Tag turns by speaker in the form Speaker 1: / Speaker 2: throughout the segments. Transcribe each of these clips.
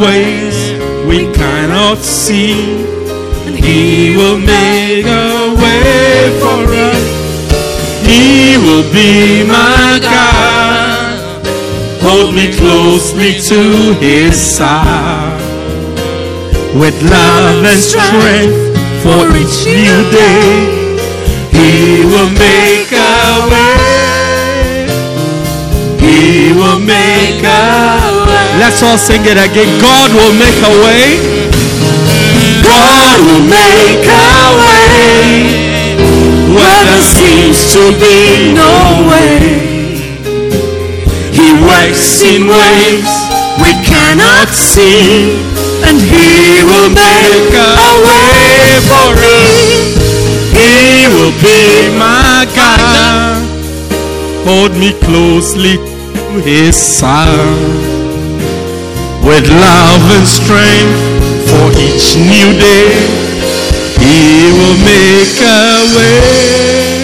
Speaker 1: Ways we cannot see. He will make a way for us. He will be my God. Hold me closely to his side. With love and strength for each new day, he will make a way. He will make a. Let's all sing it again. God will make a way. God will make a way where there seems to be no way. He works in ways we cannot see, and He will make a way for us. He will be my God. Hold me closely to His side with love and strength for each new day. He will make a way.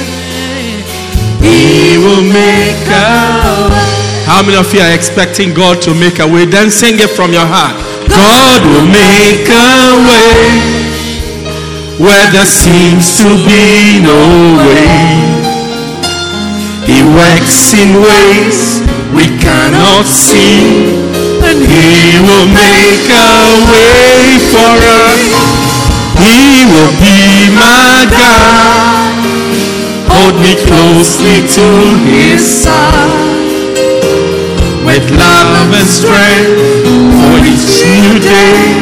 Speaker 1: He will make a way. How many of you are expecting God to make a way? Then sing it from your heart. God will make a way where there seems to be no way. He works in ways we cannot see, and He will make a way for us. He will be my God. Hold me closely to His side with love and strength for each new day.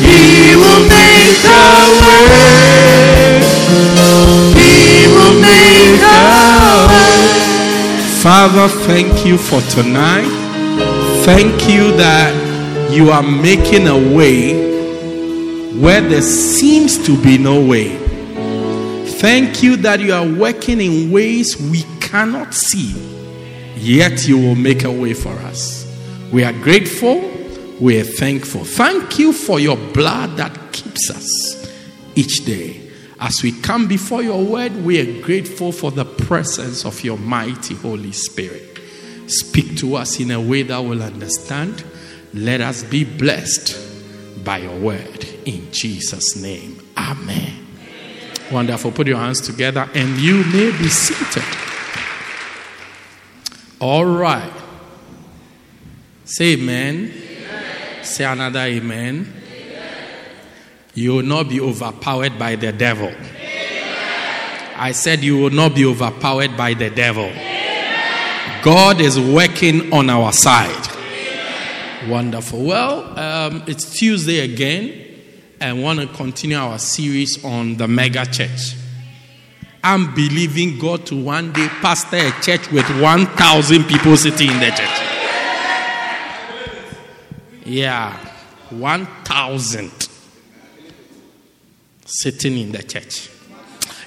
Speaker 1: He will make a way. He will make a way. Father, thank you for tonight. Thank you that you are making a way where there seems to be no way. Thank you that you are working in ways we cannot see, yet you will make a way for us. We are grateful. We are thankful. Thank you for your blood that keeps us each day. As we come before your word, we are grateful for the presence of your mighty Holy Spirit. Speak to us in a way that we'll understand. Let us be blessed by your word. In Jesus' name. Amen. Wonderful. Put your hands together and you may be seated. All right. Say amen. Say another amen. You will not be overpowered by the devil. I said you will not be overpowered by the devil. God is working on our side. Wonderful. Well, um, it's Tuesday again, and want to continue our series on the mega church. I'm believing God to one day pastor a church with 1,000 people sitting in the church. Yeah, 1,000 sitting in the church.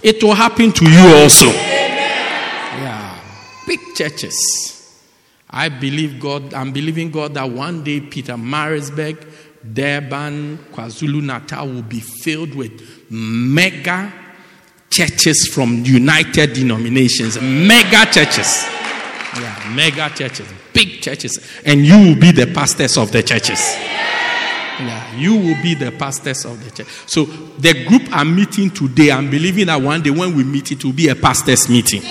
Speaker 1: It will happen to you also. Big churches. I believe God, I'm believing God that one day Pietermaritzburg, Durban, KwaZulu Natal will be filled with mega churches from united denominations, mega churches. Yeah, mega churches, big churches. And you will be the pastors of the churches. Yeah, you will be the pastors of the church. So the group I'm meeting today, I'm believing that one day when we meet, it will be a pastors meeting.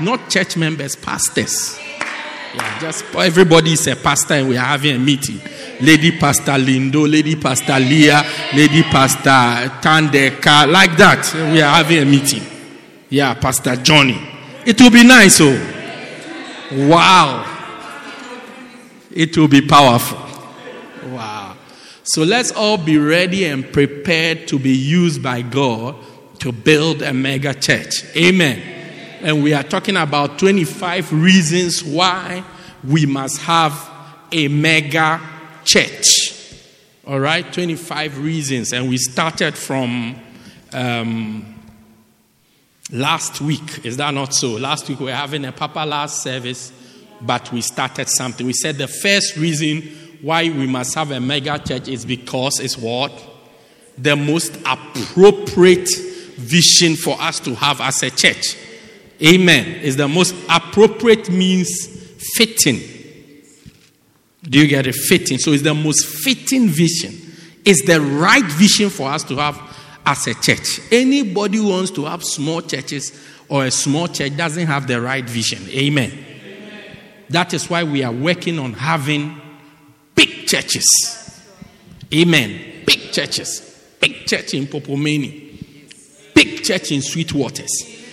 Speaker 1: Not church members, pastors. Yeah, just everybody is a pastor and we are having a meeting. Lady Pastor Lindo, Lady Pastor Leah, Lady Pastor Tandeka, like that. We are having a meeting. Yeah, Pastor Johnny. It will be nice, oh. Wow. It will be powerful. Wow. So let's all be ready and prepared to be used by God to build a mega church. Amen. And we are talking about 25 reasons why we must have a mega church. All right, 25 reasons. And we started from um, last week. Is that not so? Last week we were having a Papa last service, but we started something. We said the first reason why we must have a mega church is because it's what? The most appropriate vision for us to have as a church. Amen. Is the most appropriate means fitting. Do you get it? Fitting. So it's the most fitting vision. It's the right vision for us to have as a church. Anybody who wants to have small churches or a small church doesn't have the right vision. Amen. Amen. That is why we are working on having big churches. Amen. Big churches. Big church in Mpophomeni. Big church in Sweetwaters.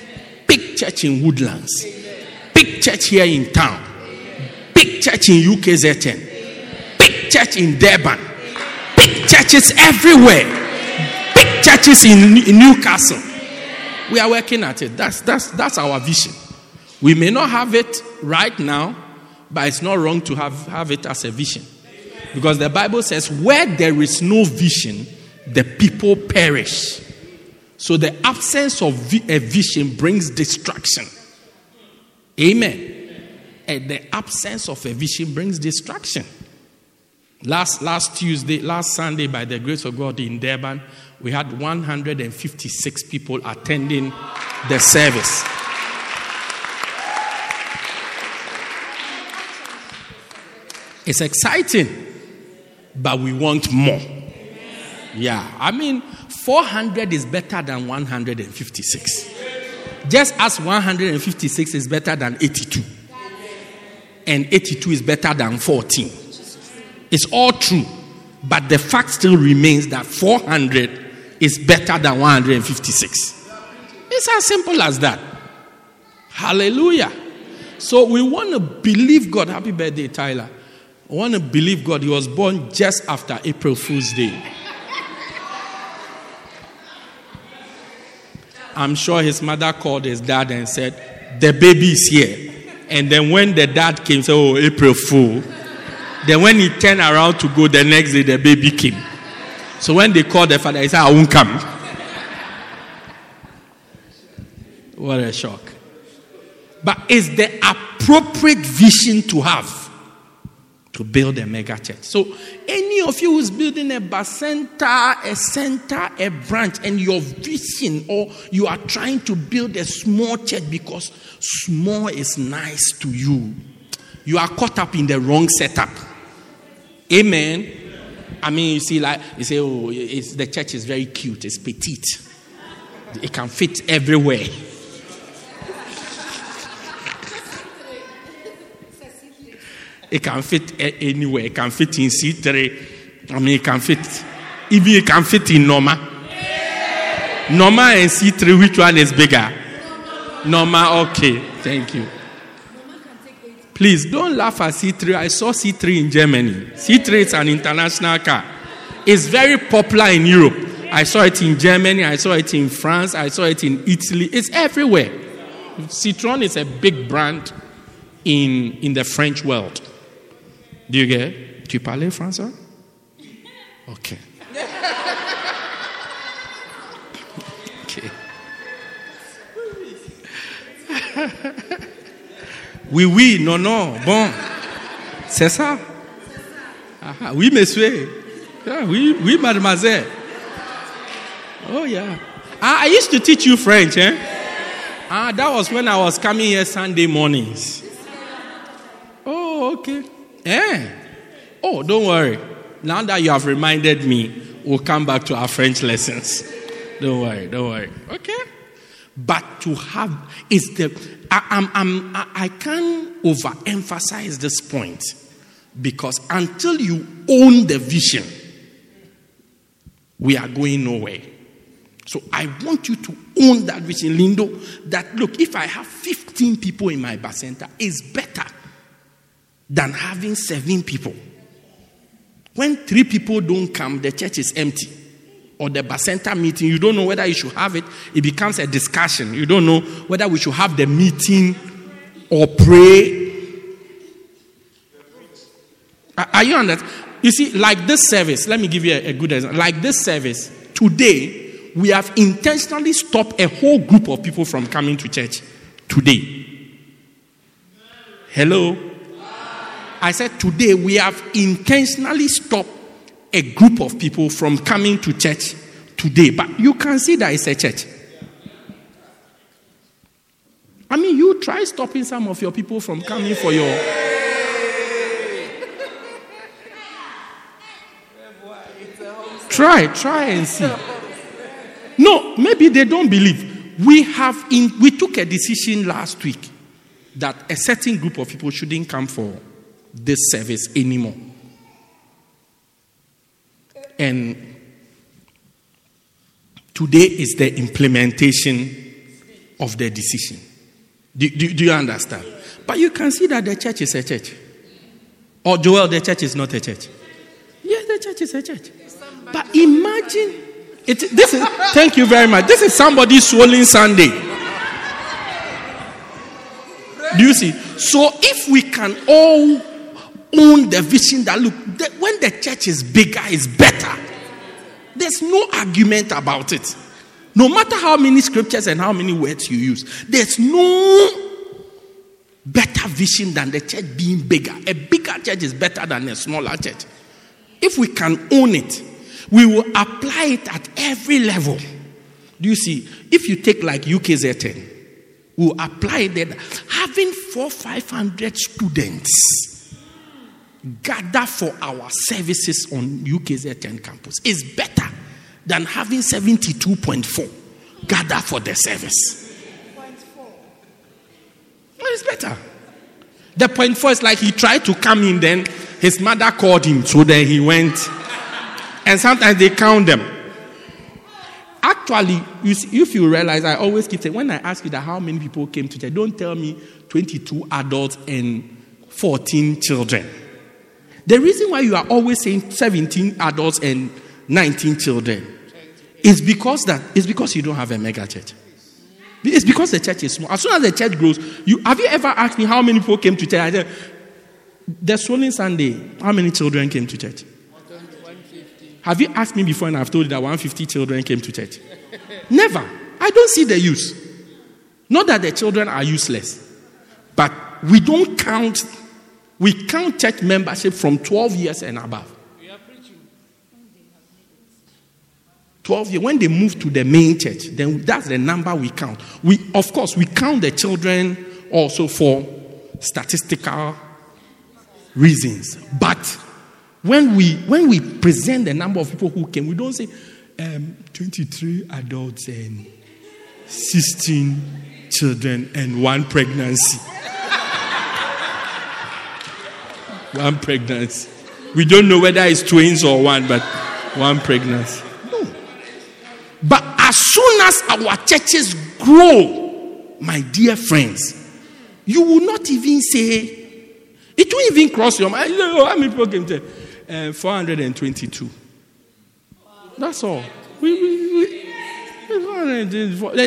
Speaker 1: Big church in Woodlands. Big church here in town. Big church in UKZN. Big church in Durban. Big churches everywhere Big churches in, in Newcastle. We are working at it. That's, that's, that's our vision. We may not have it right now, but it's not wrong to have, have it as a vision. Because the Bible says, where there is no vision, the people perish. So the absence of a vision brings destruction. Amen. And the absence of a vision brings destruction. Last, last Tuesday, last Sunday, by the grace of God in Durban, we had 156 people attending the service. It's exciting, but we want more. Yeah, I mean, 400 is better than 156. Just as 156 is better than 82, and 82 is better than 14. It's all true, but the fact still remains that 400 is better than 156. It's as simple as that. Hallelujah. So we want to believe God. Happy birthday, Tyler. I want to believe God. He was born just after April Fool's Day. I'm sure his mother called his dad and said, The baby is here. And then when the dad came, said, Oh, April Fool. Then when he turned around to go the next day, the baby came. So when they called the father, he said, I won't come. what a shock. But it's the appropriate vision to have to build a mega church. So, any of you who's building a bacenta, a center, a branch, and your vision, or you are trying to build a small church because small is nice to you, you are caught up in the wrong setup. Amen. I mean, you see, like, you say, oh, it's the church is very cute, it's petite, it can fit everywhere. It can fit anywhere. It can fit in C3. I mean, it can fit, even it can fit in Norma. Norma and C3, which one is bigger? Norma, okay. Thank you. Please don't laugh at C3. I saw C3 in Germany. C3 is an international car. It's very popular in Europe. I saw it in Germany. I saw it in France. I saw it in Italy. It's everywhere. Citroën is a big brand in, in the French world. Do you get? Tu parles français? Okay. okay. Oui, oui, non, non. Bon. C'est ça. Ah, oui, monsieur. Yeah, oui, oui, mademoiselle. Oh, yeah. Ah, I used to teach you French, eh? Ah, that was when I was coming here Sunday mornings. Oh, okay. Eh? Oh, don't worry. Now that you have reminded me, we'll come back to our French lessons. Don't worry, don't worry. Okay? But to have is the I, I'm, I'm, I can't overemphasize this point because until you own the vision, we are going nowhere. So I want you to own that vision, Lindo. That look, if I have 15 people in my bacenta, it's better than having seven people. When three people don't come, the church is empty or the Bacenta meeting, you don't know whether you should have it. It becomes a discussion. You don't know whether we should have the meeting or pray. Are you on that? You see, like this service, let me give you a, a good example. Like this service, today, we have intentionally stopped a whole group of people from coming to church. Today. Hello? I said, today, we have intentionally stopped a group of people from coming to church today. But you can see that it's a church. I mean, you try stopping some of your people from coming for your. Try, try and see. No, maybe they don't believe. We have in, we took a decision last week that a certain group of people shouldn't come for this service anymore. And today is the implementation of the decision. Do, do, do you understand? But you can see that the church is a church. Or Joel, the church is not a church. Yes, the church is a church. But imagine it. This is thank you very much. This is somebody's swollen Sunday. Do you see? So if we can all own the vision that look the, when the church is bigger, is better. There's no argument about it. No matter how many scriptures and how many words you use, there's no better vision than the church being bigger. A bigger church is better than a smaller church. If we can own it, we will apply it at every level. Do you see? If you take like UKZN, we'll apply it there. Having four, five hundred students gather for our services on UKZN campus is better than having 72.4 gather for the service. Well, it's better. The point four is like he tried to come in, then his mother called him, so then he went. And sometimes they count them. Actually, you see, if you realize, I always keep saying, when I ask you that how many people came to church, don't tell me 22 adults and 14 children. The reason why you are always saying 17 adults and 19 children is because that is because you don't have a mega church. It's because the church is small. As soon as the church grows, you have you ever asked me how many people came to church? I said, the swollen Sunday, how many children came to church? Have you asked me before and I've told you that 150 children came to church? Never. I don't see the use. Not that the children are useless, but we don't count, we count church membership from 12 years and above. 12 years. When they move to the main church, then that's the number we count. We, of course, we count the children also for statistical reasons. But when we when we present the number of people who came, we don't say um, 23 adults and 16 children and one pregnancy. One pregnancy. We don't know whether it's twins or one, but one pregnancy. No. But as soon as our churches grow, my dear friends, you will not even say, it won't even cross your mind. How many people came uh, 422? That's all. We, we, we,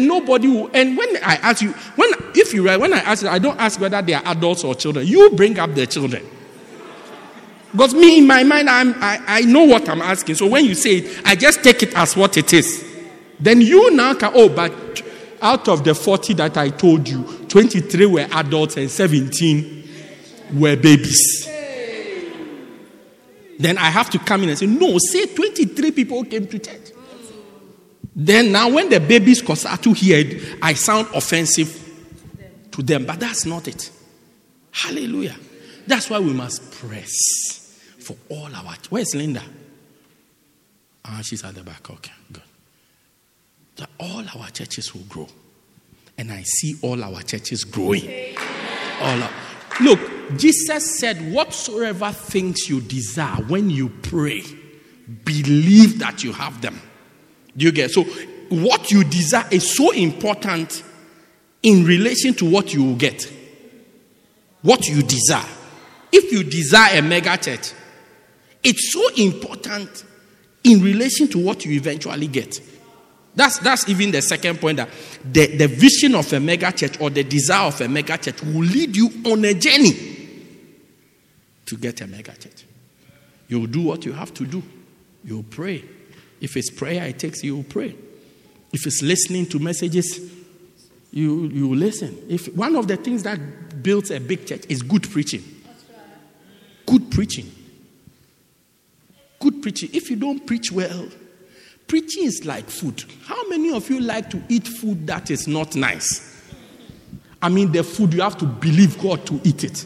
Speaker 1: nobody will. And when I ask you, when if you when I ask you, I don't ask whether they are adults or children. You bring up the children. Because me, in my mind, I'm, I, I know what I'm asking. So when you say it, I just take it as what it is. Then you now can, oh, but out of the 40 that I told you, 23 were adults and 17 were babies. Then I have to come in and say, no, say 23 people came to church. Then now when the babies Kosatu heard, I sound offensive to them. But that's not it. Hallelujah. That's why we must press for all our. Where's Linda? Ah, she's at the back. Okay, good. That all our churches will grow, and I see all our churches growing. All our, look, Jesus said, "Whatsoever things you desire when you pray, believe that you have them." Do you get so? What you desire is so important in relation to what you will get. What you desire. If you desire a mega church, it's so important in relation to what you eventually get. That's, that's even the second point that the, the vision of a mega church or the desire of a mega church will lead you on a journey to get a mega church. You'll do what you have to do. You'll pray. If it's prayer it takes, you'll pray. If it's listening to messages, you, you listen. If one of the things that builds a big church is good preaching. Good preaching. Good preaching. If you don't preach well, preaching is like food. How many of you like to eat food that is not nice? I mean, the food you have to believe God to eat it.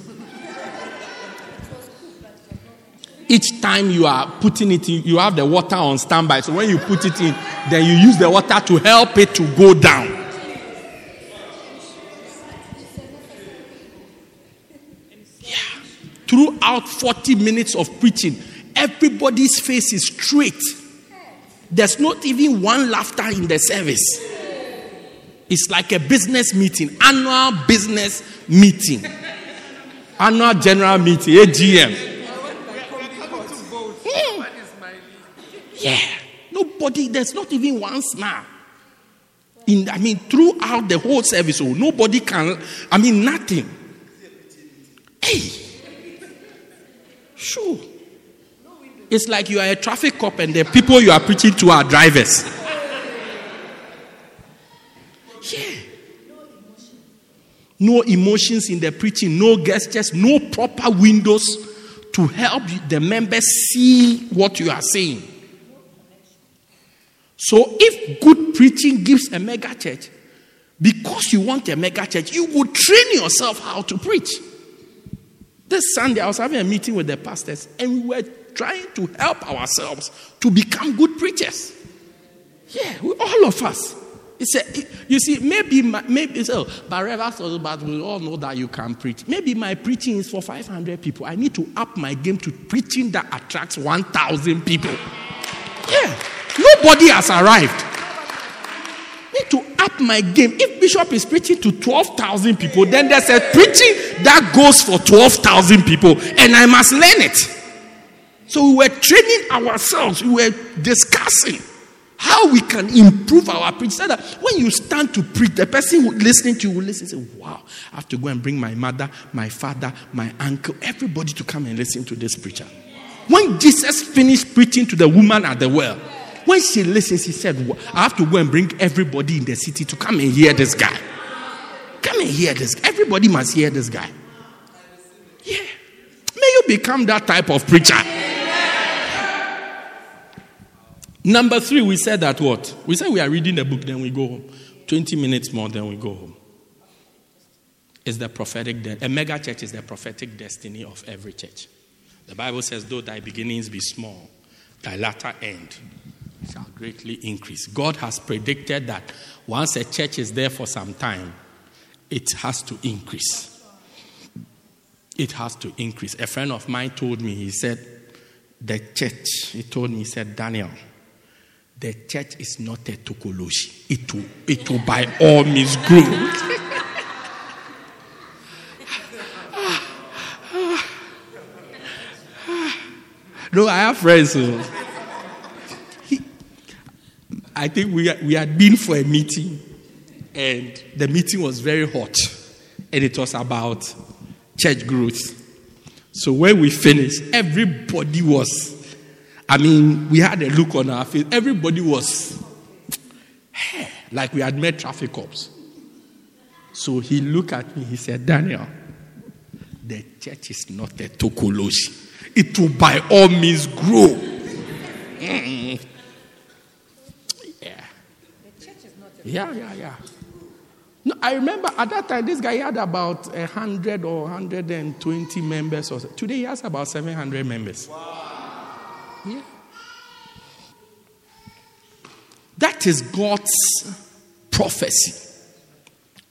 Speaker 1: Each time you are putting it in, you have the water on standby. So when you put it in, then you use the water to help it to go down. Yeah. Throughout 40 minutes of preaching, everybody's face is straight. There's not even one laughter in the service. It's like a business meeting, annual business meeting, annual general meeting, AGM. Hmm. Yeah. Nobody, there's not even one smile. In, I mean, throughout the whole service, oh, nobody can, I mean, nothing. Hey. Sure. It's like you are a traffic cop and the people you are preaching to are drivers. Yeah. No emotions in the preaching, no gestures, no proper windows to help the members see what you are saying. So, if good preaching gives a mega church, because you want a mega church, you will train yourself how to preach. This Sunday, I was having a meeting with the pastors, and we were trying to help ourselves to become good preachers. Yeah, we, all of us. It's a, you see, maybe, maybe so, but Reverend, but we all know that you can preach. Maybe my preaching is for 500 people. I need to up my game to preaching that attracts 1,000 people. Yeah. Nobody has arrived. Need to up my game. If Bishop is preaching to 12,000 people, then there's a preaching that goes for 12,000 people, and I must learn it. So we were training ourselves, we were discussing how we can improve our preaching. So that when you stand to preach, the person listening to you will listen and say, Wow, I have to go and bring my mother, my father, my uncle, everybody to come and listen to this preacher. When Jesus finished preaching to the woman at the well, when she listens, she said, I have to go and bring everybody in the city to come and hear this guy. Come and hear this. Everybody must hear this guy. Yeah. May you become that type of preacher. Number three, we said that what? We said we are reading the book, then we go home. 20 minutes more, then we go home. It's the prophetic, de- a mega church is the prophetic destiny of every church. The Bible says, though thy beginnings be small, thy latter end shall greatly increase. God has predicted that once a church is there for some time, it has to increase. It has to increase. A friend of mine told me, he said, the church, he told me, he said, Daniel, the church is not a tokoloshi. It will, it will by all means grow. no, I have friends oh. who. I think we, we had been for a meeting, and the meeting was very hot, and it was about church growth. So when we finished, everybody was, I mean, we had a look on our face. Everybody was like we had met traffic cops. So he looked at me, he said, Daniel, the church is not a tokoloshi. It will by all means grow. Mm. Yeah, yeah, yeah. No, I remember at that time, this guy had about 100 or 120 members. Or so. Today, he has about 700 members. Wow. Yeah. That is God's prophecy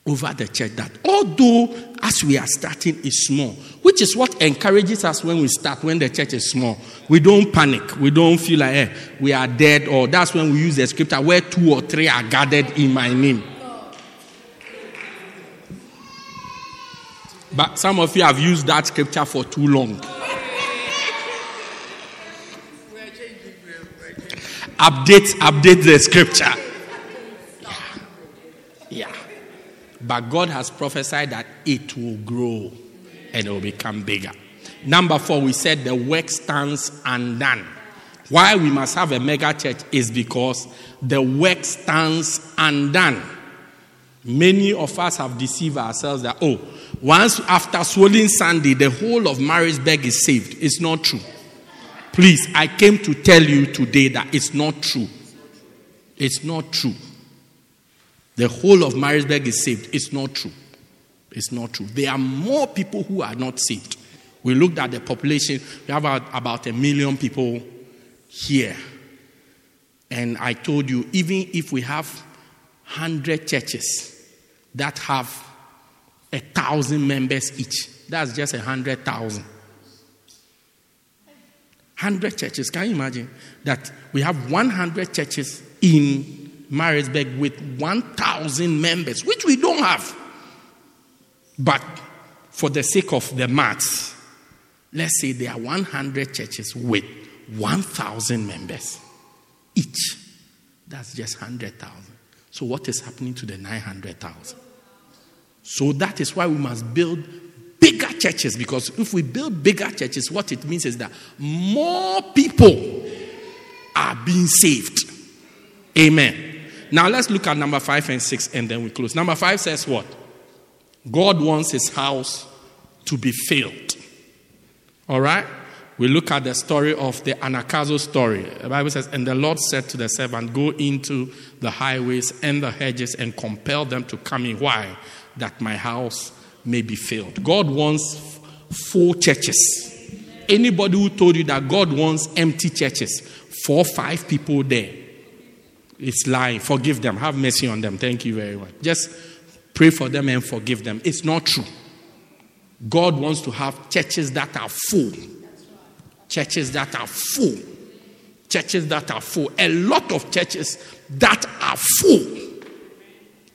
Speaker 1: over the church that although as we are starting is small, which is what encourages us when we start, when the church is small. We don't panic. We don't feel like eh, we are dead, or that's when we use the scripture where two or three are gathered in my name. But some of you have used that scripture for too long. Update, update the scripture. Yeah. yeah. But God has prophesied that it will grow and it will become bigger. Number four, we said the work stands undone. Why we must have a mega church is because the work stands undone. Many of us have deceived ourselves that, oh, once after swollen Sunday, the whole of Maritzburg is saved. It's not true. Please, I came to tell you today that it's not true. It's not true. The whole of Maritzburg is saved. It's not true. It's not true. There are more people who are not saved. We looked at the population, we have about, a million people here. And I told you, even if we have 100 churches that have a thousand members each, that's just a hundred thousand. 100 churches. Can you imagine that we have 100 churches in Maritzburg with 1,000 members, which we don't have. But for the sake of the maths, let's say there are 100 churches with 1,000 members each. That's just 100,000. So, what is happening to the 900,000? So, that is why we must build bigger churches because if we build bigger churches, what it means is that more people are being saved. Amen. Now let's look at number five and six and then we close. Number five says what? God wants his house to be filled. All right? We look at the story of the Anagkazo story. The Bible says, And the Lord said to the servant, Go into the highways and the hedges and compel them to come in. Why? That my house may be filled. God wants full churches. Anybody who told you that God wants empty churches, four, five people there, it's lying. Forgive them. Have mercy on them. Thank you very much. Just pray for them and forgive them. It's not true. God wants to have churches that are full. Churches that are full. Churches that are full. A lot of churches that are full.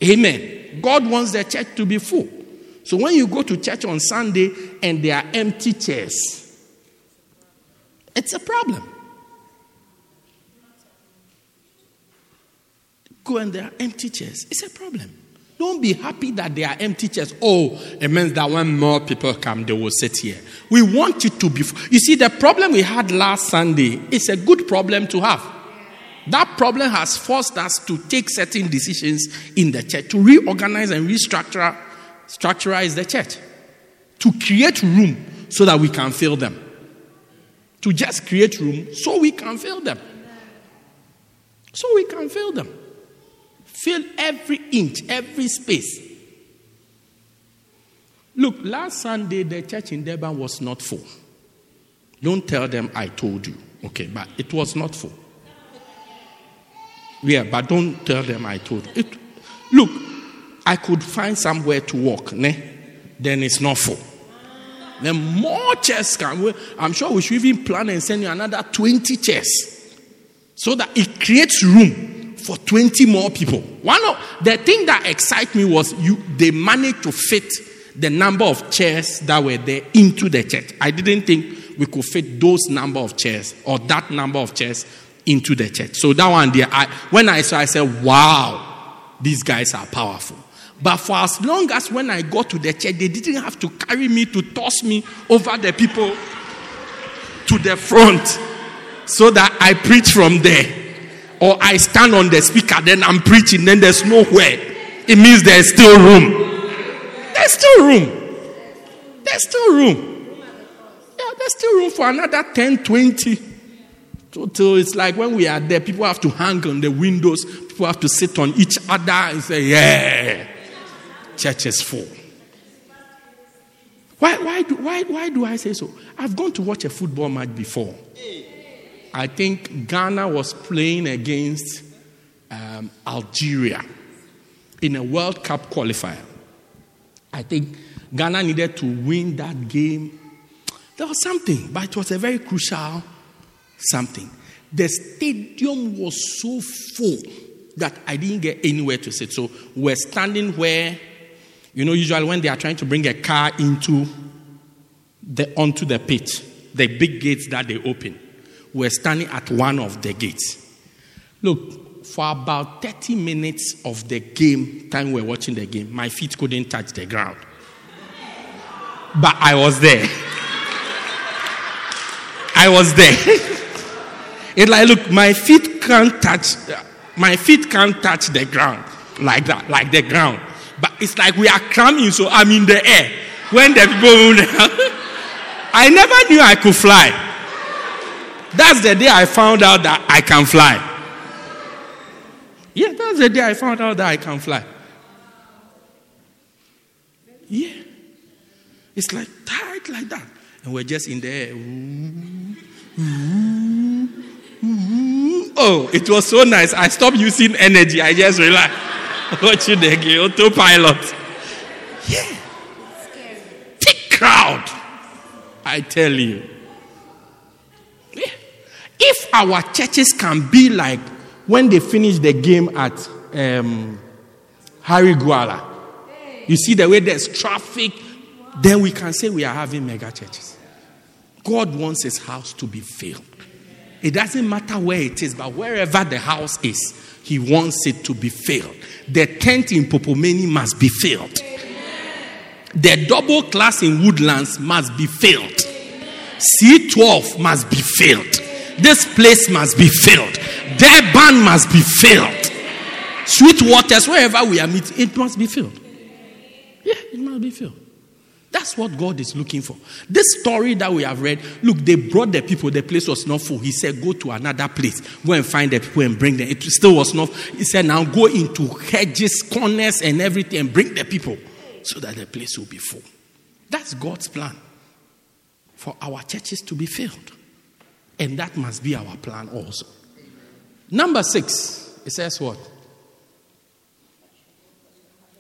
Speaker 1: Amen. God wants the church to be full. So when you go to church on Sunday and there are empty chairs, it's a problem. Go and there are empty chairs. It's a problem. Don't be happy that there are empty chairs. Oh, it means that when more people come, they will sit here. We want it to be. You see, the problem we had last Sunday is a good problem to have. That problem has forced us to take certain decisions in the church, to reorganize and restructure structurize the church, to create room so that we can fill them. To just create room so we can fill them. So we can fill them. Fill every inch, every space. Look, last Sunday the church in Durban was not full. Don't tell them I told you. Okay, but it was not full. Yeah, but don't tell them I told you. It, look, I could find somewhere to walk, ne? then it's not full. Then more chairs can. I'm sure we should even plan and send you another 20 chairs so that it creates room for 20 more people. One of the thing that excited me was you they managed to fit the number of chairs that were there into the church. I didn't think we could fit those number of chairs or that number of chairs into the church. So that one there, I, when I saw, I said, "Wow, these guys are powerful." But for as long as when I got to the church, they didn't have to carry me to toss me over the people to the front so that I preach from there. Or I stand on the speaker, then I'm preaching, then there's nowhere. It means there's still room. There's still room. There's still room. Yeah, there's still room for another 10, 20. So, it's like when we are there, people have to hang on the windows, people have to sit on each other and say, Yeah church is full. Why, why, do, why, why do I say so? I've gone to watch a football match before. I think Ghana was playing against um, Algeria in a World Cup qualifier. I think Ghana needed to win that game. There was something, but it was a very crucial something. The stadium was so full that I didn't get anywhere to sit. So we're standing where you know, usually when they are trying to bring a car into the onto the pit, the big gates that they open, we're standing at one of the gates. Look, for about 30 minutes of the game, time we're watching the game, my feet couldn't touch the ground. But I was there. I was there. it's like, look, my feet can't touch, my feet can't touch the ground like that, like the ground. But it's like we are cramming, so I'm in the air. When the people, I never knew I could fly. That's the day I found out that I can fly. Yeah, that's the day I found out that I can fly. Yeah. It's like tight like that. And we're just in the air. Oh, it was so nice. I stopped using energy. I just relaxed. Watching the game, autopilot. Yeah. Thick crowd. I tell you. If our churches can be like when they finish the game at um, Harry Gwala, you see the way there's traffic, then we can say we are having mega churches. God wants his house to be filled. It doesn't matter where it is, but wherever the house is, he wants it to be filled. The tent in Mpophomeni must be filled. The double class in Woodlands must be filled. C12 must be filled. This place must be filled. Durban must be filled. Sweet waters, wherever we are meeting, it must be filled. Yeah, it must be filled. That's what God is looking for. This story that we have read, look, they brought the people, the place was not full. He said, Go to another place, go and find the people and bring them. It still was not. He said, Now go into hedges, corners, and everything and bring the people so that the place will be full. That's God's plan for our churches to be filled. And that must be our plan also. Number six, it says what?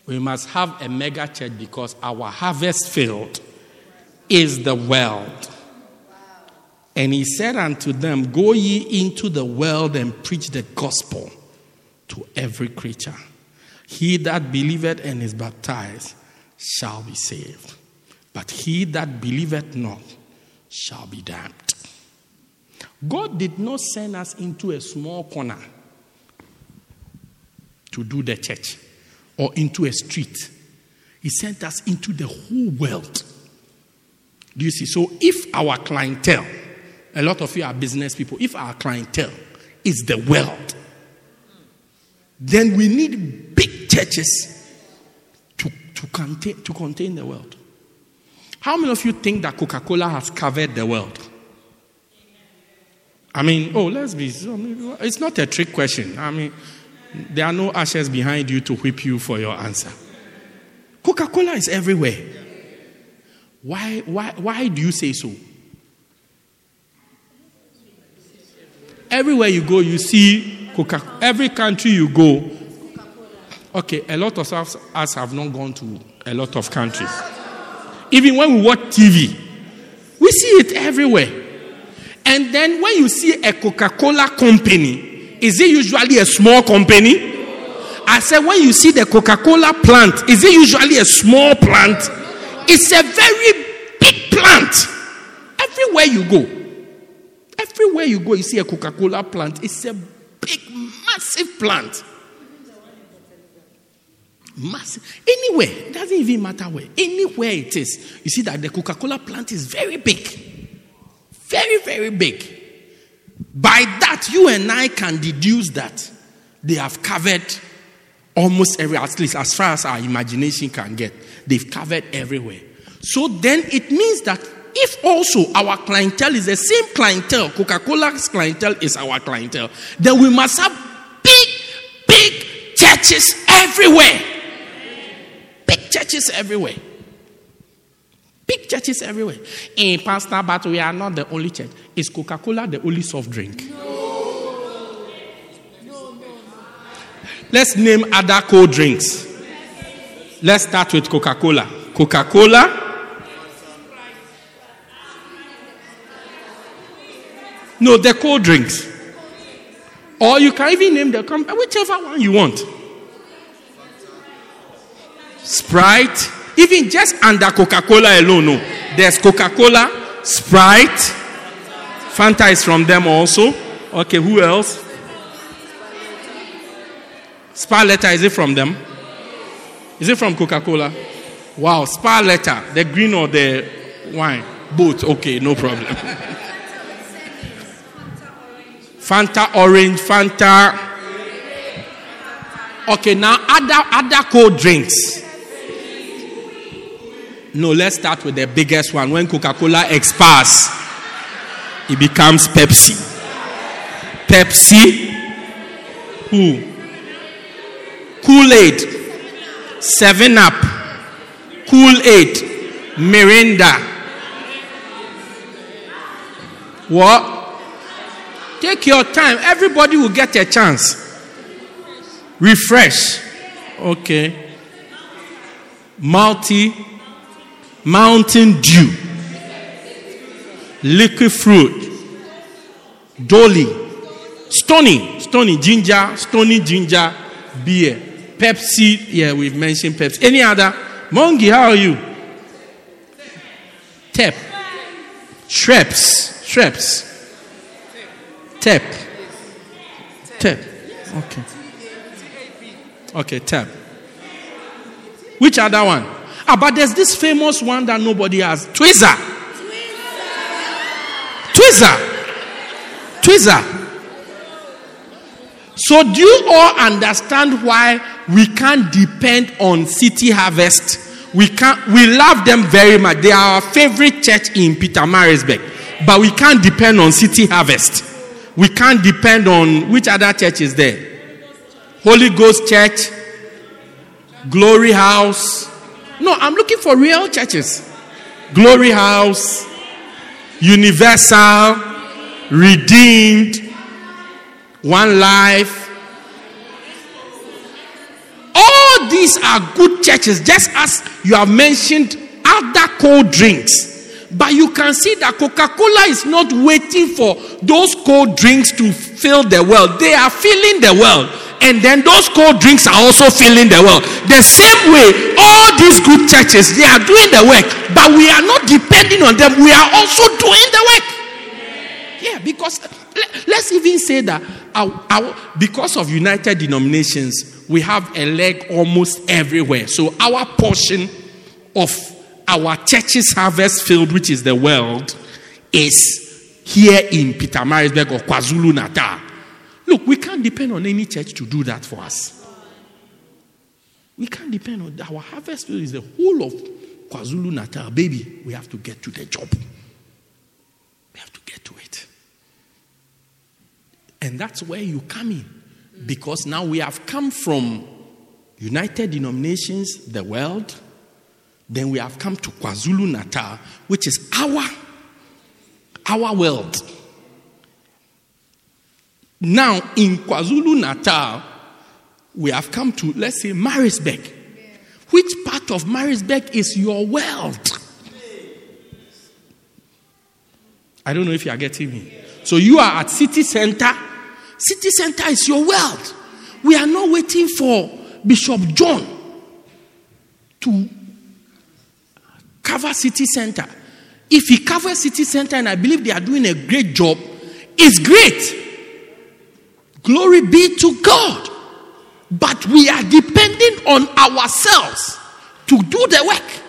Speaker 1: We must have a mega church because our harvest field is the world. And he said unto them, Go ye into the world and preach the gospel to every creature. He that believeth and is baptized shall be saved, but he that believeth not shall be damned. God did not send us into a small corner to do the church or into a street. He sent us into the whole world. Do you see? So if our clientele, a lot of you are business people, if our clientele is the world, then we need big churches to, to, contain, to contain the world. How many of you think that Coca Cola has covered the world? I mean, oh, let's be. It's not a trick question. I mean, there are no ashes behind you to whip you for your answer. Coca Cola is everywhere. Why, why, why do you say so? Everywhere you go, you see Coca Cola. Every country you go, okay, a lot of us, us have not gone to a lot of countries. Even when we watch TV, we see it everywhere. And then when you see a Coca Cola company, is it usually a small company? I said, when you see the Coca Cola plant, is it usually a small plant? It's a very big plant. Everywhere you go, everywhere you go, you see a Coca Cola plant. It's a big, massive plant. Massive. Anywhere. Doesn't even matter where. Anywhere it is. You see that the Coca Cola plant is very big. Very, very big. By that, you and I can deduce that they have covered almost every, at least as far as our imagination can get. They've covered everywhere. So then it means that if also our clientele is the same clientele, Coca Cola's clientele is our clientele, then we must have big, big churches everywhere. Big churches everywhere. Big churches everywhere. In Pastor, but we are not the only church. Is Coca Cola the only soft drink? No. Let's name other cold drinks. Let's start with Coca Cola. Coca Cola. No, the cold drinks. Or you can even name the company, whichever one you want. Sprite. Even just under Coca Cola alone, no. There's Coca Cola, Sprite, Fanta is from them also. Okay, who else? Sparletta, is it from them? Is it from Coca Cola? Wow, Sparletta, the green or the wine? Both. Okay, no problem. Fanta orange, Fanta. Okay, now other other cold drinks. No, let's start with the biggest one. When Coca-Cola expires, it becomes Pepsi. Pepsi. Who? Kool-Aid. Seven Up. Kool-Aid. Mirinda. What? Take your time. Everybody will get a chance. Refresh. Okay. Multi. Mountain Dew. Liquid fruit. Dolly. Stony. Stony ginger. Stony ginger. Beer. Pepsi. Yeah, we've mentioned Pepsi. Any other? Mongi, how are you? Tep. Schweppes. Schweppes. Tep. Tep. Okay. Okay, tap. Which other one? Ah, but there's this famous one that nobody has. Twizzler. Twizzler. Twizzler. So, do you all understand why we can't depend on City Harvest? We can't. We love them very much. They are our favorite church in Pietermaritzburg, but we can't depend on City Harvest. We can't depend on which other church is there. Holy Ghost Church, Glory House. No, I'm looking for real churches. Glory House, Universal, Redeemed, One Life. All these are good churches, just as you have mentioned other cold drinks. But you can see that Coca Cola is not waiting for those cold drinks to fill the world, they are filling the world and then those cold drinks are also filling the world. The same way, all these good churches, they are doing the work, but we are not depending on them. We are also doing the work. Yeah, because let's even say that our, our, because of United Denominations, we have a leg almost everywhere. So our portion of our church's harvest field, which is the world, is here in Pietermaritzburg or KwaZulu Natal. Look, we can't depend on any church to do that for us. We can't depend on our harvest field is the whole of KwaZulu Natal. Baby, we have to get to the job. We have to get to it. And that's where you come in. Because now we have come from United Denominations, the world, then we have come to KwaZulu Natal, which is our our world. Now, in KwaZulu Natal, we have come to, let's say, Maritzburg. Which part of Maritzburg is your world? I don't know if you are getting me. So you are at city center. City center is your world. We are not waiting for Bishop John to cover city center. If he covers city center, and I believe they are doing a great job, it's great. Glory be to God. But we are depending on ourselves to do the work.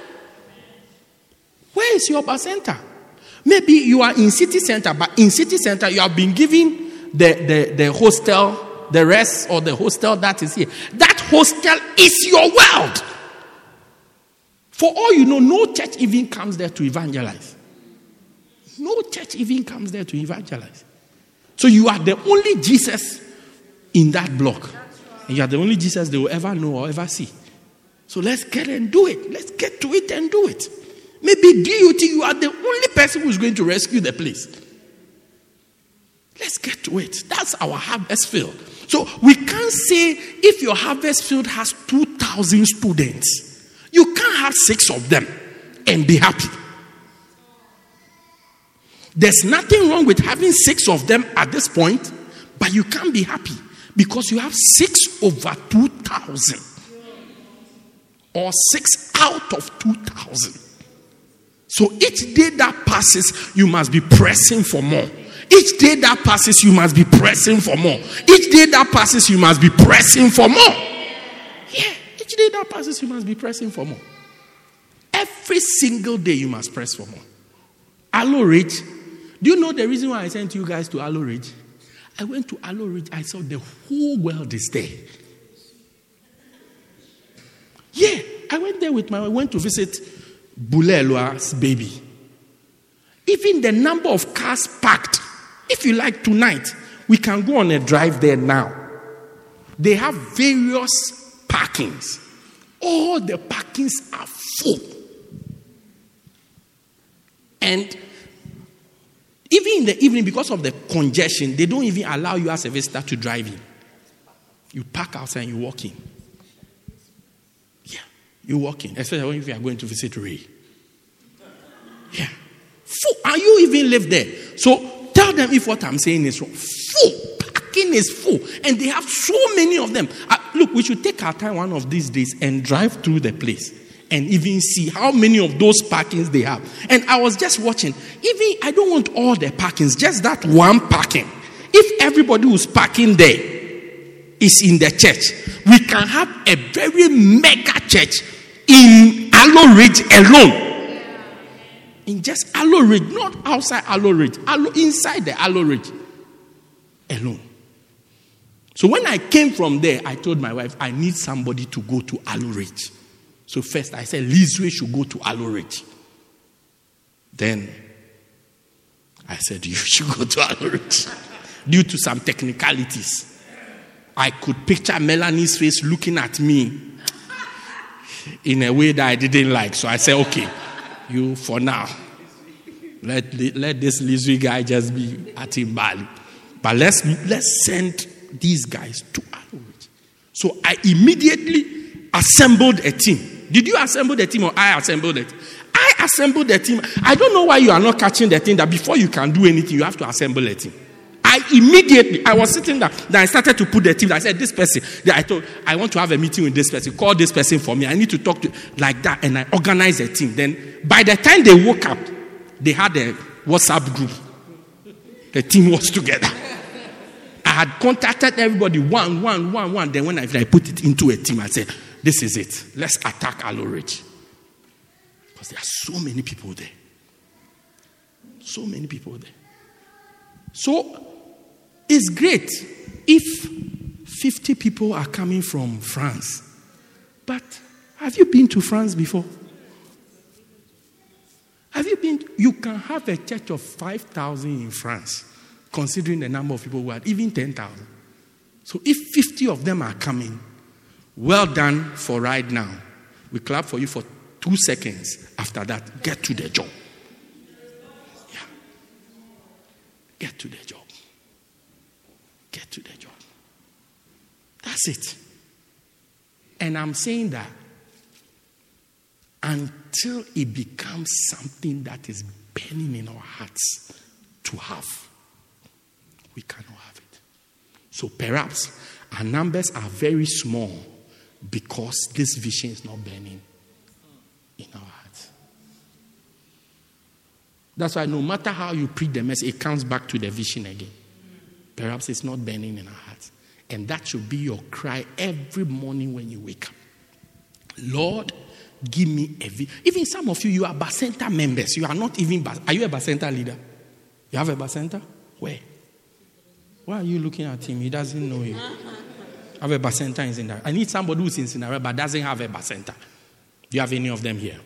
Speaker 1: Where is your center? Maybe you are in city center, but in city center you have been given the, the, the hostel, the rest or the hostel that is here. That hostel is your world. For all you know, no church even comes there to evangelize. No church even comes there to evangelize. So you are the only Jesus in that block. And you are the only Jesus they will ever know or ever see. So let's get and do it. Let's get to it and do it. Maybe DUT, you are the only person who's going to rescue the place. Let's get to it. That's our harvest field. So we can't say if your harvest field has 2,000 students, you can't have six of them and be happy. There's nothing wrong with having six of them at this point, but you can't be happy because you have six over 2,000 or six out of 2,000. So each day that passes, you must be pressing for more. Each day that passes, you must be pressing for more. Each day that passes, you must be pressing for more. Each day that passes, you must be pressing for more. Every single day, you must press for more. Aloe Ridge. Do you know the reason why I sent you guys to Aloe Ridge? I went to Aloe Ridge. I saw the whole world is there. Yeah, I went there with my. I went to visit Bulelwa's baby. Even the number of cars parked. If you like tonight, we can go on a drive there now. They have various parkings. All the parkings are full. And even in the evening, because of the congestion, they don't even allow you as a visitor to drive in. You park outside and you walk in. Yeah, you walk in, especially when you are going to visit Ray. Yeah. Full. And you even live there. So tell them if what I'm saying is wrong. Full. Parking is full. And they have so many of them. Uh, look, we should take our time one of these days and drive through the place and even see how many of those parkings they have. And I was just watching. Even I don't want all the parkings, just that one parking. If everybody who's parking there is in the church, we can have a very mega church in Aloe Ridge alone. In just Aloe Ridge, not outside Aloe Ridge, Aloe, inside the Aloe Ridge alone. So when I came from there, I told my wife, I need somebody to go to Ridge. So first I said, Lizwe should go to Ridge. Then I said, you should go to Ridge. Due to some technicalities. I could picture Melanie's face looking at me in a way that I didn't like. So I said, okay, you for now. Let, let this Lizwe guy just be at Bali. But let's, let's send these guys to Ridge. So I immediately assembled a team. Did you assemble the team or I assembled it? I assembled the team. I don't know why you are not catching the thing that before you can do anything, you have to assemble a team. I immediately, I was sitting there, then I started to put the team. I said, This person, then I told, I want to have a meeting with this person. Call this person for me. I need to talk to like that. And I organized a team. Then by the time they woke up, they had a WhatsApp group. The team was together. Had contacted everybody one, one, one, one. Then when I, I put it into a team, I said, This is it. Let's attack Aloe Ridge. Because there are so many people there. So many people there. So it's great if 50 people are coming from France. But have you been to France before? Have you been? You can have a church of 5,000 in France, considering the number of people who are, even 10,000. So if 50 of them are coming, well done for right now. We clap for you for two seconds. After that, get to the job. Yeah. Get to the job. Get to the job. That's it. And I'm saying that until it becomes something that is burning in our hearts to have, we cannot have it. So perhaps our numbers are very small because this vision is not burning in our hearts. That's why no matter how you preach the message, it comes back to the vision again. Perhaps it's not burning in our hearts. And that should be your cry every morning when you wake up. Lord, give me a vision. Even some of you, you are Bacenta members. You are not even, are you a Bacenta leader? You have a Bacenta? Where? Why are you looking at him? He doesn't know you. I have a Bacenta in Cinderella. I need somebody who's in Cinderella but doesn't have a bacenta. Do you have any of them here?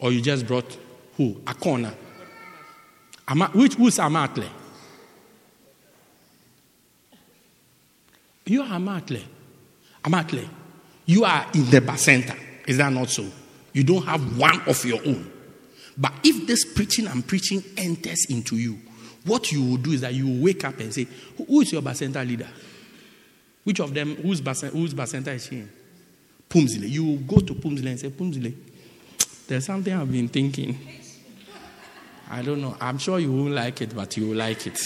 Speaker 1: Or you just brought who? Akona. Ama, which, who's Amatle? You are Amatle. Amatle. You are in the bacenta. Is that not so? You don't have one of your own. But if this preaching and preaching enters into you, what you will do is that you will wake up and say, Who is your Bacenta leader? Which of them, whose Bacenta, whose Bacenta is she in? Pumzile. You will go to Pumzile and say, Pumzile, there's something I've been thinking. I don't know. I'm sure you won't like it, but you will like it.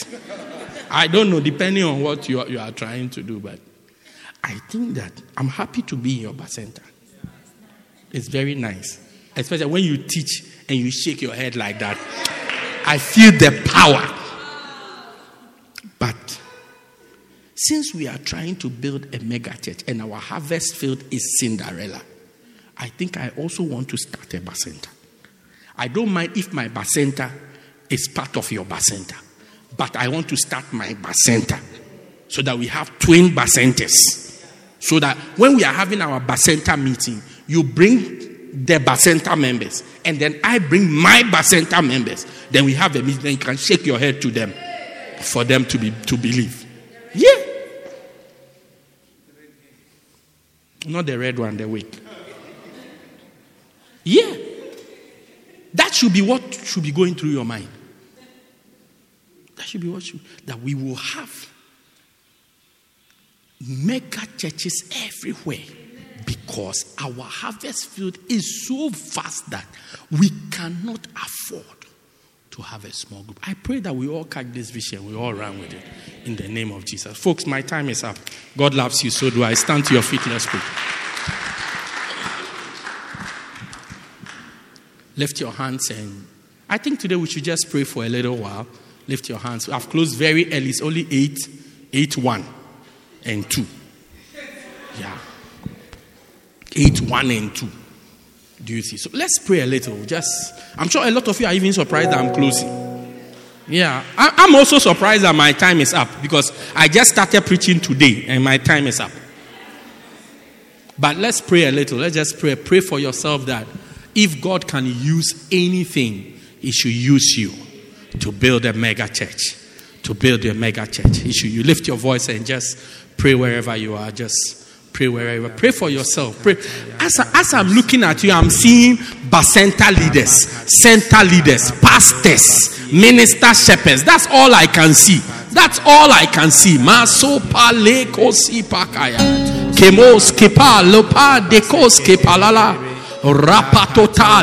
Speaker 1: I don't know, depending on what you are, you are trying to do, but I think that I'm happy to be in your Bacenta. It's very nice. Especially when you teach and you shake your head like that. I feel the power. Since we are trying to build a mega church and our harvest field is Cinderella, I think I also want to start a bacenta. I don't mind if my bacenta is part of your bacenta, but I want to start my bacenta so that we have twin bacentas. So that when we are having our bacenta meeting, you bring the bacenta members, and then I bring my bacenta members. Then we have a meeting, you can shake your head to them for them to be to believe. Yeah. Not the red one, the wick. Yeah. That should be what should be going through your mind. That should be what should, that we will have mega churches everywhere because our harvest field is so vast that we cannot afford to have a small group. I pray that we all catch this vision, we all run with it in the name of Jesus. Folks, my time is up. God loves you, so do I. Stand to your feet, let's pray. Lift your hands and I think today we should just pray for a little while. Lift your hands. I've closed very early. It's only 8, 8, 1 and 2. Yeah. 8, 1 and 2. See? So let's pray a little. Just, I'm sure a lot of you are even surprised that I'm closing. Yeah, I, I'm also surprised that my time is up because I just started preaching today and my time is up. But let's pray a little. Let's just pray. Pray for yourself that if God can use anything, He should use you to build a mega church. To build a mega church. He should you lift your voice and just pray wherever you are. Just pray wherever. Pray for yourself. Pray. As, I, as I'm looking at you, I'm seeing center leaders, center leaders, pastors, minister shepherds. That's all I can see. That's all I can see. Maso. Rapatota.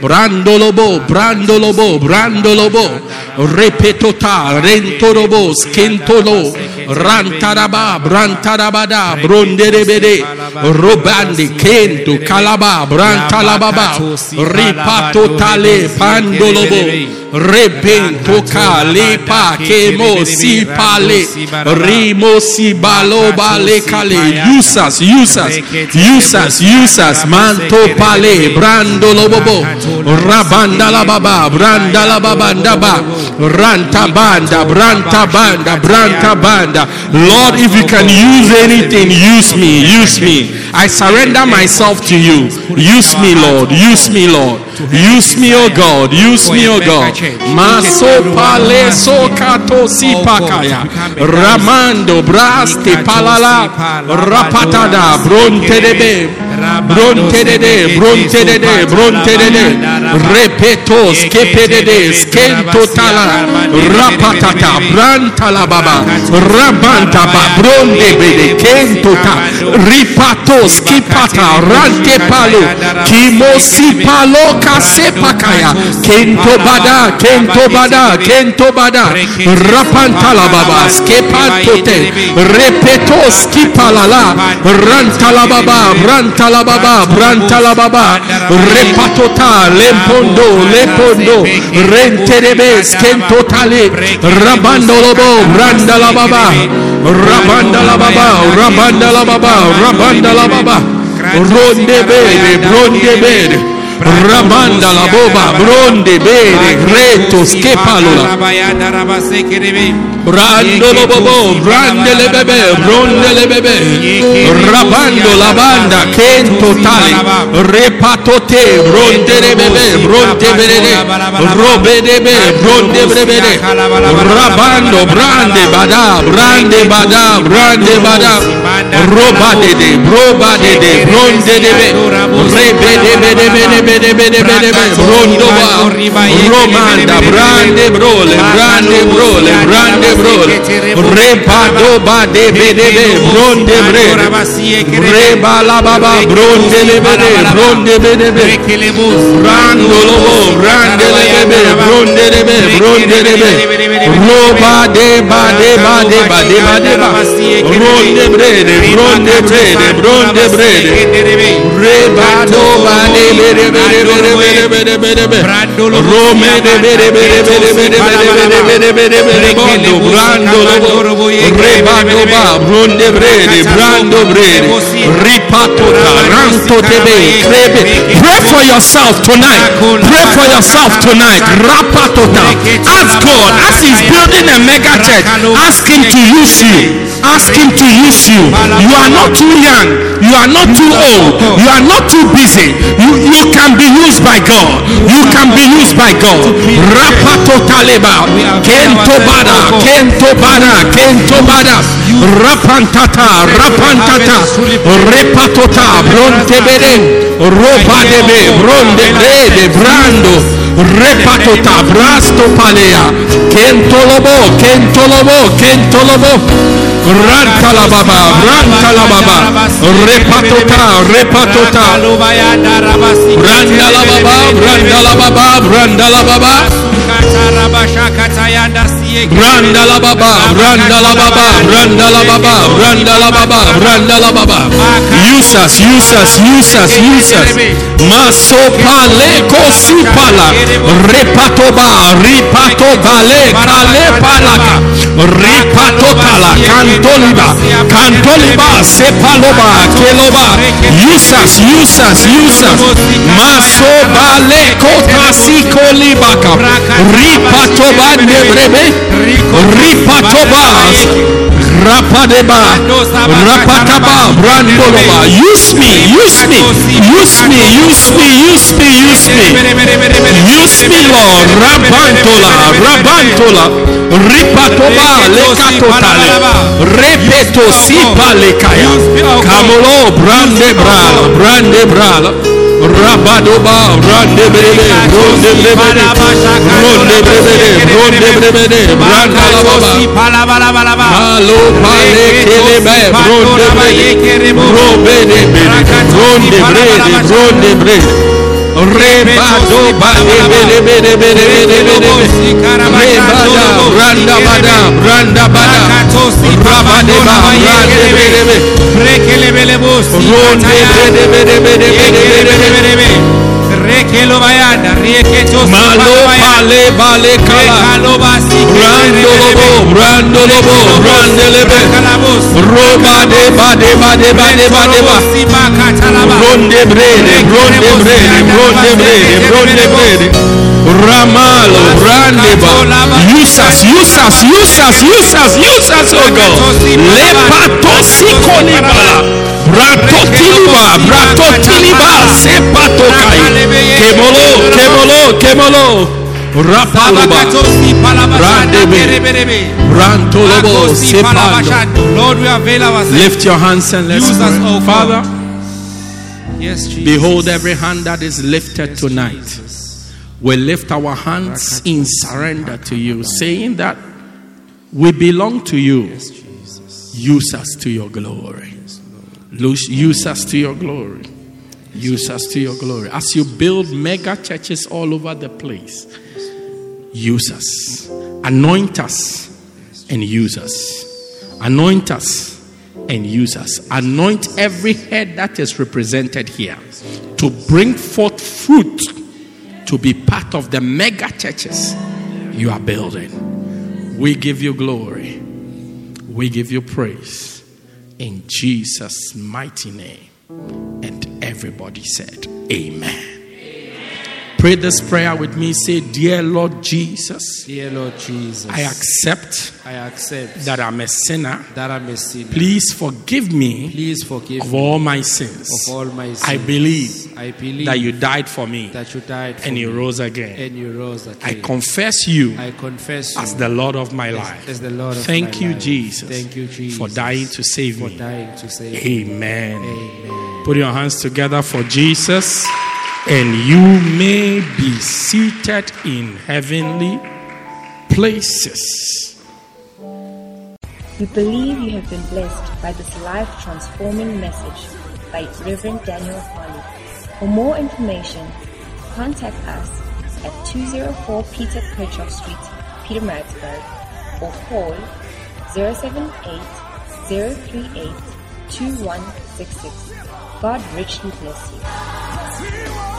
Speaker 1: Brandolobo, brandolobo, brandolobo. Repetota, rentorobo, skentolo. Rantaraba, brantarabada, bronderebede. Robandi, kento, kalaba, brantalababa. Ripatotale, pandolobo. Rebento kalepa kemo si pale rimo si baloba le kale usas usas usas usas manto pale brando lobobo rabanda la baba branda la baba ndaba ranta banda branta banda branta banda Lord if you can use anything use me use me I surrender myself to you use me Lord use me Lord use me oh God use me oh God Maso pale so kato si pakaya. Ramando braste palala. Rapatada bronte debe. Bronte de bronte de bronte de repeto skepede skento tala. Rapatata branta la baba. Rabanta ba bronde bede kento ta ripato rante palo kimosi palo kasepakaya kento bada kento bada kento bada rapanta la baba skepanto te repeto skipalala ranta la baba ranta la baba, branta la baba, repatota, lempondo, lepondo, renterebe, skentotale, rabando lobo, branda la baba, rabanda la baba, rabanda la baba, rabanda la baba, ronde bene, bronde bene. Ramanda la boba, bronde, bene, reto. Brando lo bobo, brande le bebe, bronde le bebe. Rabando la banda, kento tale. Repatote, bronde le bebe, bronde bene. Robe de be, bronde brebede. Rabando, brande bada, brande bada, brande bada. Roba de de, roba de de, bronde de be. Rebe de be de be de be de be de be de be. Brondo ba. Romanda, brande brole, brande brole, brande brole. Repado ba de be de. Reba de, de de de de de de bre de, bronde brede, bronde brede. Rebado bade bede bede bede bede bede bede bede. Rome de bede bede bede bede bede bede bede bede bede bondo brando lobo. Rebado ba bronde brede, brando brede. Ripato taranto tebe krebe. Pray for yourself tonight. Pray for yourself tonight. Rapatota. Ask God as He's building a mega church. Ask Him to use you. Ask Him to use you. You are not too young. You are not too old. You are not too busy. You, you can be used by God. You can be used by God. Rapato taleba. Kento bada. Kento bada. Kento bada. Rapantata. Rapantata. Repatota. Bronte bede. Ropa debe. Bronde bede. Brando. Repatota. Brasto palea. Kento lobo. Kento lobo. Kento lobo. Rantalababa, Rantalababa, Repatota, Repatota, Randalababa, Randalababa, Randalababa, Katarabasha Katayanda randa la baba, randa la baba, randa la baba, randa la baba, randa la baba. Use us, use us, use us, use us. Maso pale kosupala, repatoba, ripato vale, kale palaka, ripatotala, cantoliba, cantoliba, sepaloba, keloba. Use us, use us, use us. Maso vale kotasi kolibaka, ripatoba nebrebe, ripatoba. Rapadeba, Rapataba, Brandoloba. Use me, use me, use me, use me, use me, use me. Use me, Lord. Rabantola, Rabantola, Ripatoba, Lekatotale, Repeto, Sipa, Lekaya, Kamolo, Brande Bral, Brande Bral. Rabadoba, Randebele, Rondebele, Rondebele, Rondebele, Randalababa, Halo Pale Kelebe, Rondebele, Robede, Rondebele, Rondebele, Rebado Bada Bada Randa Bada Randa Bada Rabadeba Randa Bada Rekele Belebos Rode Bede Bede Bede Bede Bede Bede Malo pale bale kala Brando lobo, brando lobo, brande lebe Roba de bade bade bade bade ba Ronde brede, ronde brede, ronde brede, ronde brede Ramalo, brande ba Use us, use us, use us, use us, use us, oh God Lepato sikoliba Bratotiliba, bratotiliba, sepatokai. Kemolo, kemolo, kemolo. Rapaloba, brandebe, brantolobo, sepando.
Speaker 2: Lord, we avail ourselves.
Speaker 1: Lift your hands and let's
Speaker 2: Use us,
Speaker 1: pray.
Speaker 2: oh
Speaker 1: Father,
Speaker 2: Yes, Jesus.
Speaker 1: behold every hand that is lifted tonight. We lift our hands in surrender to you, saying that we belong to you. Use us to your glory. Use us to your glory. Use us to your glory. As you build mega churches all over the place, use us. Anoint us and use us. Anoint us and use us. Anoint every head that is represented here to bring forth fruit to be part of the mega churches you are building. We give you glory. We give you praise in Jesus' mighty name. And everybody said, Amen. Pray this prayer with me. Say, Dear Lord Jesus,
Speaker 2: Dear Lord Jesus,
Speaker 1: I accept
Speaker 2: I accept
Speaker 1: that I'm a sinner.
Speaker 2: that I'm a sinner.
Speaker 1: Please forgive me
Speaker 2: Please forgive
Speaker 1: of
Speaker 2: me
Speaker 1: all my sins.
Speaker 2: of all my sins.
Speaker 1: I believe
Speaker 2: I believe
Speaker 1: that you died for me
Speaker 2: that you died for
Speaker 1: and you rose again.
Speaker 2: and you rose
Speaker 1: I confess you
Speaker 2: I confess you
Speaker 1: as the Lord of my
Speaker 2: as-
Speaker 1: life.
Speaker 2: as the Lord of
Speaker 1: Thank
Speaker 2: my
Speaker 1: you,
Speaker 2: life.
Speaker 1: Jesus,
Speaker 2: Thank you, Jesus,
Speaker 1: for dying to save
Speaker 2: for
Speaker 1: me.
Speaker 2: dying to save me.
Speaker 1: Amen.
Speaker 2: Amen.
Speaker 1: Put your hands together for Jesus, and you may be seated in heavenly places.
Speaker 3: We believe you have been blessed by this life transforming message by Reverend Daniel Harley. For more information, contact us at 204 Peter Kerchhoff Street, Pietermaritzburg, or call 078 038 2166. God richly bless you.